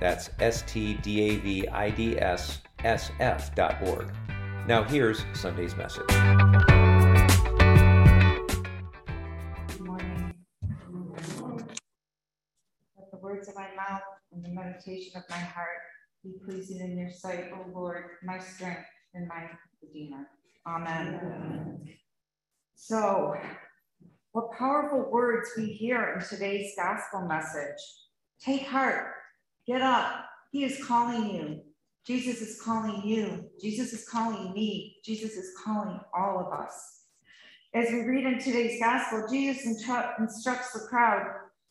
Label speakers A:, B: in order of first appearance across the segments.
A: That's S T D A V I D S S F dot org. Now here's Sunday's message.
B: Good morning. Let the words of my mouth and the meditation of my heart be pleasing in your sight, O Lord, my strength and my Redeemer. Amen. So, what powerful words we hear in today's gospel message. Take heart, Get up. He is calling you. Jesus is calling you. Jesus is calling me. Jesus is calling all of us. As we read in today's gospel, Jesus instructs the crowd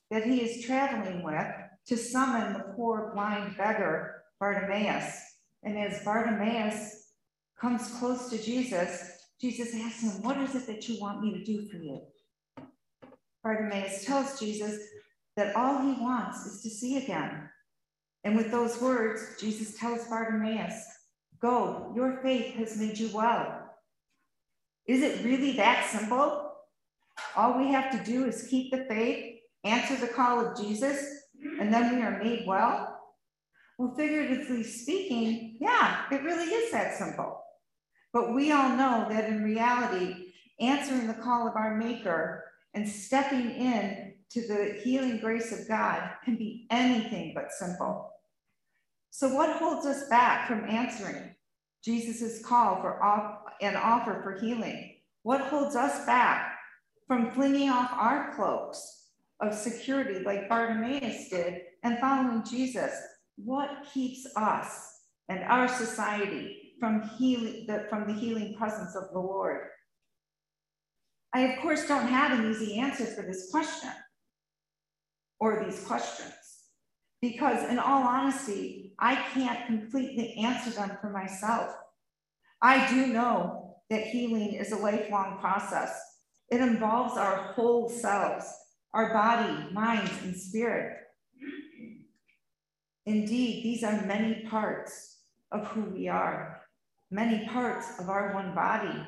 B: that he is traveling with to summon the poor blind beggar Bartimaeus. And as Bartimaeus comes close to Jesus, Jesus asks him, What is it that you want me to do for you? Bartimaeus tells Jesus that all he wants is to see again. And with those words, Jesus tells Bartimaeus, Go, your faith has made you well. Is it really that simple? All we have to do is keep the faith, answer the call of Jesus, and then we are made well? Well, figuratively speaking, yeah, it really is that simple. But we all know that in reality, answering the call of our Maker and stepping in to the healing grace of God can be anything but simple. So, what holds us back from answering Jesus' call for off, an offer for healing? What holds us back from flinging off our cloaks of security like Bartimaeus did and following Jesus? What keeps us and our society from healing the, from the healing presence of the Lord? I, of course, don't have an easy answer for this question or these questions because, in all honesty, I can't completely answer them for myself. I do know that healing is a lifelong process. It involves our whole selves, our body, mind, and spirit. Indeed, these are many parts of who we are, many parts of our one body,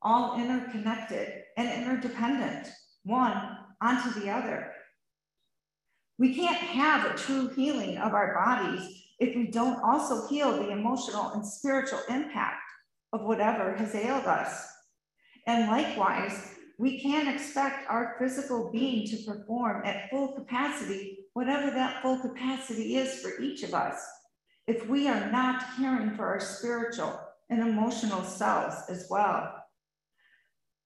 B: all interconnected and interdependent, one onto the other. We can't have a true healing of our bodies if we don't also heal the emotional and spiritual impact of whatever has ailed us. And likewise, we can't expect our physical being to perform at full capacity, whatever that full capacity is for each of us, if we are not caring for our spiritual and emotional selves as well.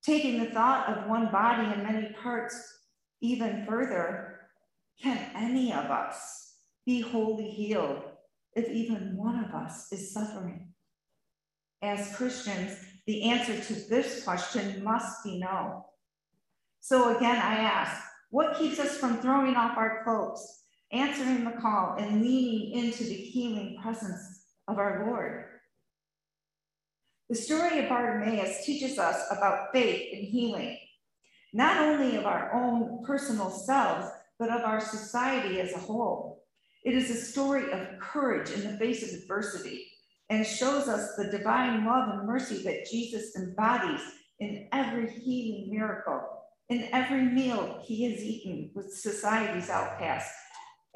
B: Taking the thought of one body in many parts even further, can any of us be wholly healed if even one of us is suffering? As Christians, the answer to this question must be no. So again, I ask, what keeps us from throwing off our cloaks, answering the call, and leaning into the healing presence of our Lord? The story of Bartimaeus teaches us about faith and healing, not only of our own personal selves, but of our society as a whole. It is a story of courage in the face of adversity and shows us the divine love and mercy that Jesus embodies in every healing miracle, in every meal he has eaten with society's outcasts,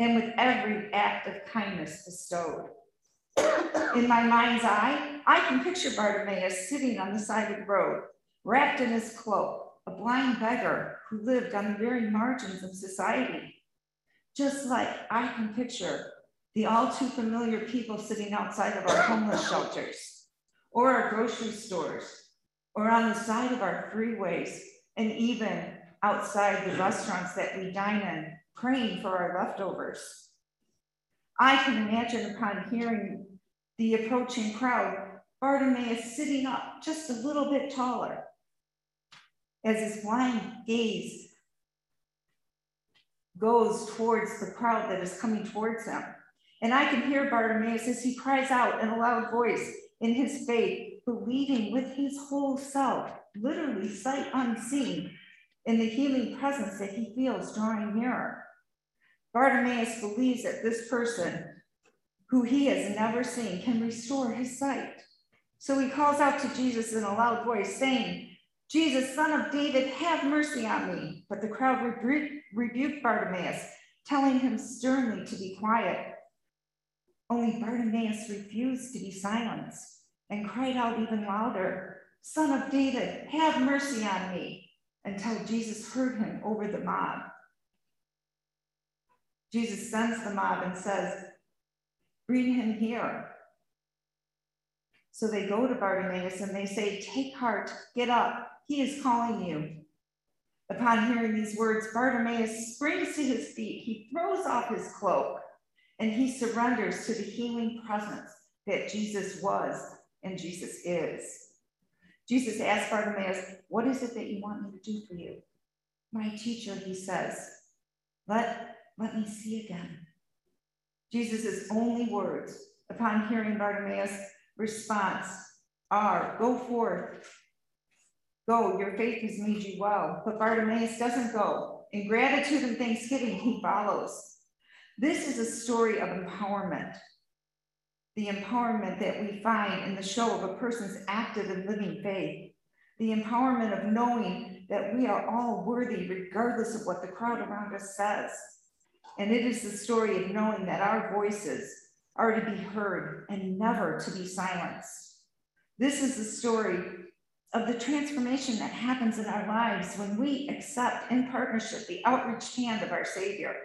B: and with every act of kindness bestowed. In my mind's eye, I can picture Bartimaeus sitting on the side of the road, wrapped in his cloak, a blind beggar who lived on the very margins of society just like I can picture the all too familiar people sitting outside of our homeless shelters or our grocery stores or on the side of our freeways and even outside the restaurants that we dine in, praying for our leftovers. I can imagine upon hearing the approaching crowd, Bartimaeus sitting up just a little bit taller as his blind gaze goes towards the crowd that is coming towards him. And I can hear Bartimaeus as he cries out in a loud voice in his faith, believing with his whole self, literally sight unseen, in the healing presence that he feels drawing nearer. Bartimaeus believes that this person, who he has never seen, can restore his sight. So he calls out to Jesus in a loud voice, saying, Jesus, son of David, have mercy on me. But the crowd rebuked Bartimaeus, telling him sternly to be quiet. Only Bartimaeus refused to be silenced and cried out even louder, Son of David, have mercy on me, until Jesus heard him over the mob. Jesus sends the mob and says, Bring him here. So they go to Bartimaeus and they say, Take heart, get up, he is calling you. Upon hearing these words, Bartimaeus springs to his feet. He throws off his cloak and he surrenders to the healing presence that Jesus was and Jesus is. Jesus asked Bartimaeus, What is it that you want me to do for you? My teacher, he says, Let, let me see again. Jesus' only words upon hearing Bartimaeus' response are, Go forth. Go, your faith has made you well. But Bartimaeus doesn't go. In gratitude and thanksgiving, he follows. This is a story of empowerment. The empowerment that we find in the show of a person's active and living faith. The empowerment of knowing that we are all worthy, regardless of what the crowd around us says. And it is the story of knowing that our voices are to be heard and never to be silenced. This is the story of the transformation that happens in our lives when we accept in partnership the outreached hand of our Savior.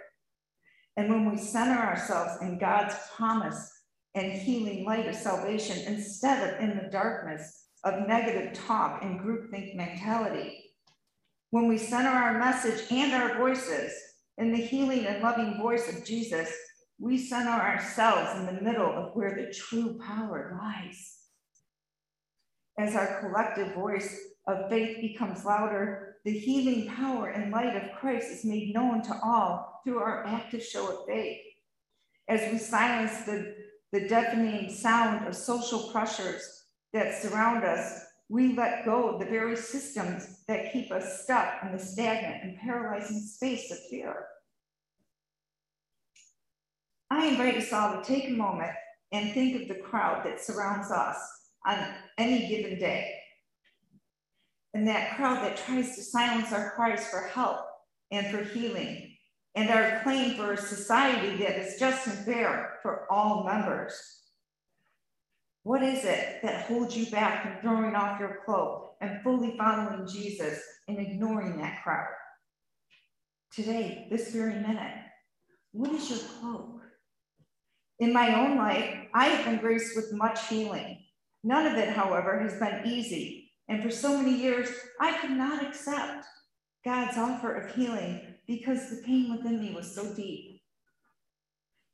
B: And when we center ourselves in God's promise and healing light of salvation instead of in the darkness of negative talk and groupthink mentality. When we center our message and our voices in the healing and loving voice of Jesus, we center ourselves in the middle of where the true power lies. As our collective voice of faith becomes louder, the healing power and light of Christ is made known to all through our active show of faith. As we silence the, the deafening sound of social pressures that surround us, we let go of the very systems that keep us stuck in the stagnant and paralyzing space of fear. I invite us all to take a moment and think of the crowd that surrounds us on any given day and that crowd that tries to silence our cries for help and for healing, and our claim for a society that is just and fair for all members. What is it that holds you back from throwing off your cloak and fully following Jesus and ignoring that crowd? Today, this very minute, what is your cloak? In my own life, I have been graced with much healing. None of it, however, has been easy and for so many years, I could not accept God's offer of healing because the pain within me was so deep.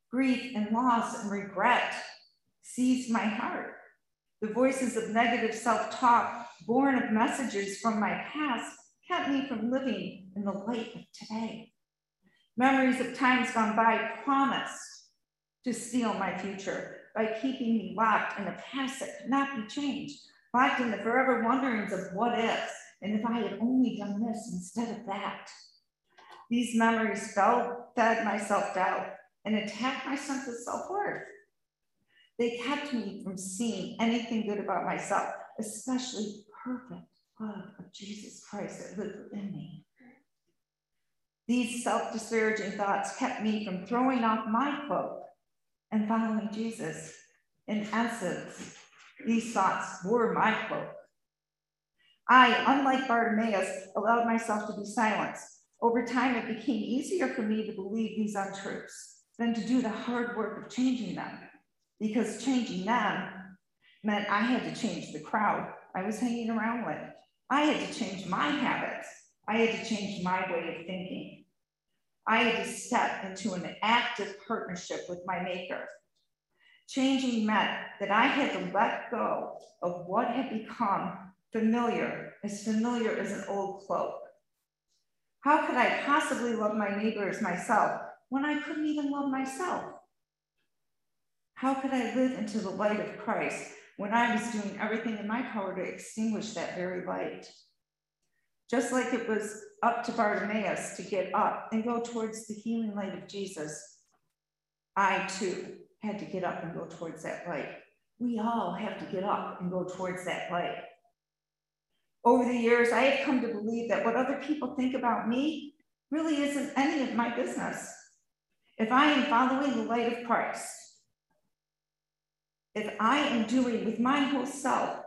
B: Grief and loss and regret seized my heart. The voices of negative self talk, born of messages from my past, kept me from living in the light of today. Memories of times gone by promised to steal my future by keeping me locked in a past that could not be changed locked in the forever wonderings of what ifs, and if I had only done this instead of that. These memories fell, fed my self doubt and attacked my sense of self worth. They kept me from seeing anything good about myself, especially perfect love of Jesus Christ that lived within me. These self disparaging thoughts kept me from throwing off my cloak and following Jesus. In essence, these thoughts were my cloak. I, unlike Bartimaeus, allowed myself to be silenced. Over time, it became easier for me to believe these untruths than to do the hard work of changing them, because changing them meant I had to change the crowd I was hanging around with. I had to change my habits. I had to change my way of thinking. I had to step into an active partnership with my maker Changing meant that I had to let go of what had become familiar, as familiar as an old cloak. How could I possibly love my neighbor as myself when I couldn't even love myself? How could I live into the light of Christ when I was doing everything in my power to extinguish that very light? Just like it was up to Bartimaeus to get up and go towards the healing light of Jesus, I too had to get up and go towards that light. We all have to get up and go towards that light. Over the years, I have come to believe that what other people think about me really isn't any of my business. If I am following the light of Christ, if I am doing with my whole self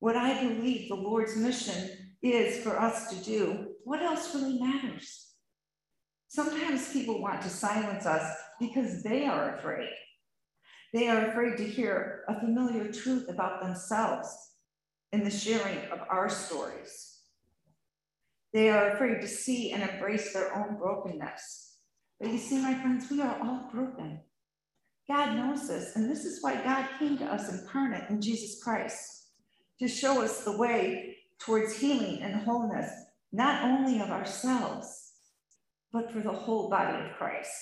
B: what I believe the Lord's mission is for us to do, what else really matters? Sometimes people want to silence us because they are afraid. They are afraid to hear a familiar truth about themselves in the sharing of our stories. They are afraid to see and embrace their own brokenness. But you see, my friends, we are all broken. God knows this, and this is why God came to us incarnate in Jesus Christ to show us the way towards healing and wholeness, not only of ourselves, but for the whole body of Christ.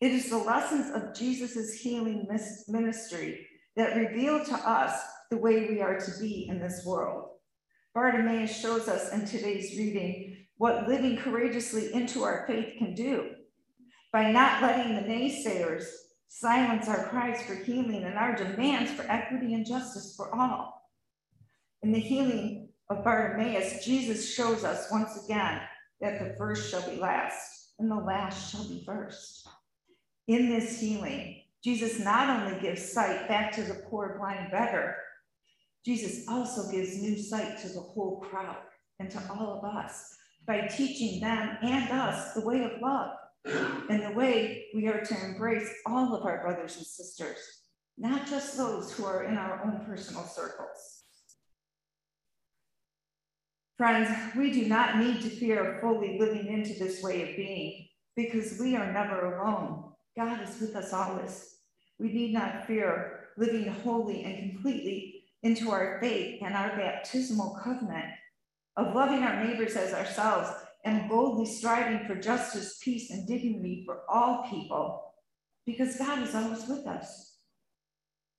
B: It is the lessons of Jesus' healing ministry that reveal to us the way we are to be in this world. Bartimaeus shows us in today's reading what living courageously into our faith can do by not letting the naysayers silence our cries for healing and our demands for equity and justice for all. In the healing of Bartimaeus, Jesus shows us once again that the first shall be last and the last shall be first. In this healing, Jesus not only gives sight back to the poor blind beggar, Jesus also gives new sight to the whole crowd and to all of us by teaching them and us the way of love and the way we are to embrace all of our brothers and sisters, not just those who are in our own personal circles. Friends, we do not need to fear fully living into this way of being because we are never alone. God is with us always. We need not fear living wholly and completely into our faith and our baptismal covenant of loving our neighbors as ourselves and boldly striving for justice, peace, and dignity for all people, because God is always with us.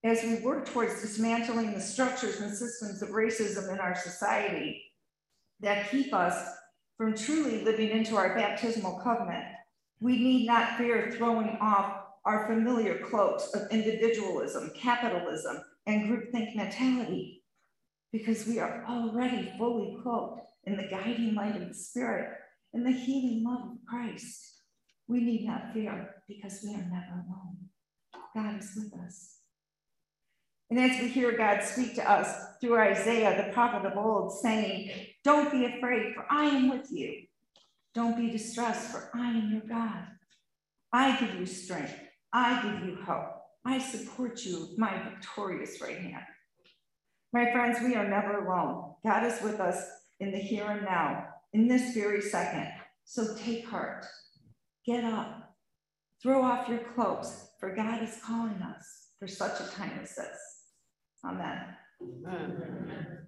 B: As we work towards dismantling the structures and systems of racism in our society that keep us from truly living into our baptismal covenant, we need not fear throwing off our familiar cloaks of individualism, capitalism, and groupthink mentality, because we are already fully cloaked in the guiding light of the Spirit and the healing love of Christ. We need not fear because we are never alone. God is with us. And as we hear God speak to us through Isaiah, the prophet of old, saying, Don't be afraid, for I am with you. Don't be distressed, for I am your God. I give you strength. I give you hope. I support you with my victorious right hand. My friends, we are never alone. God is with us in the here and now, in this very second. So take heart, get up, throw off your cloaks, for God is calling us for such a time as this. Amen. Amen.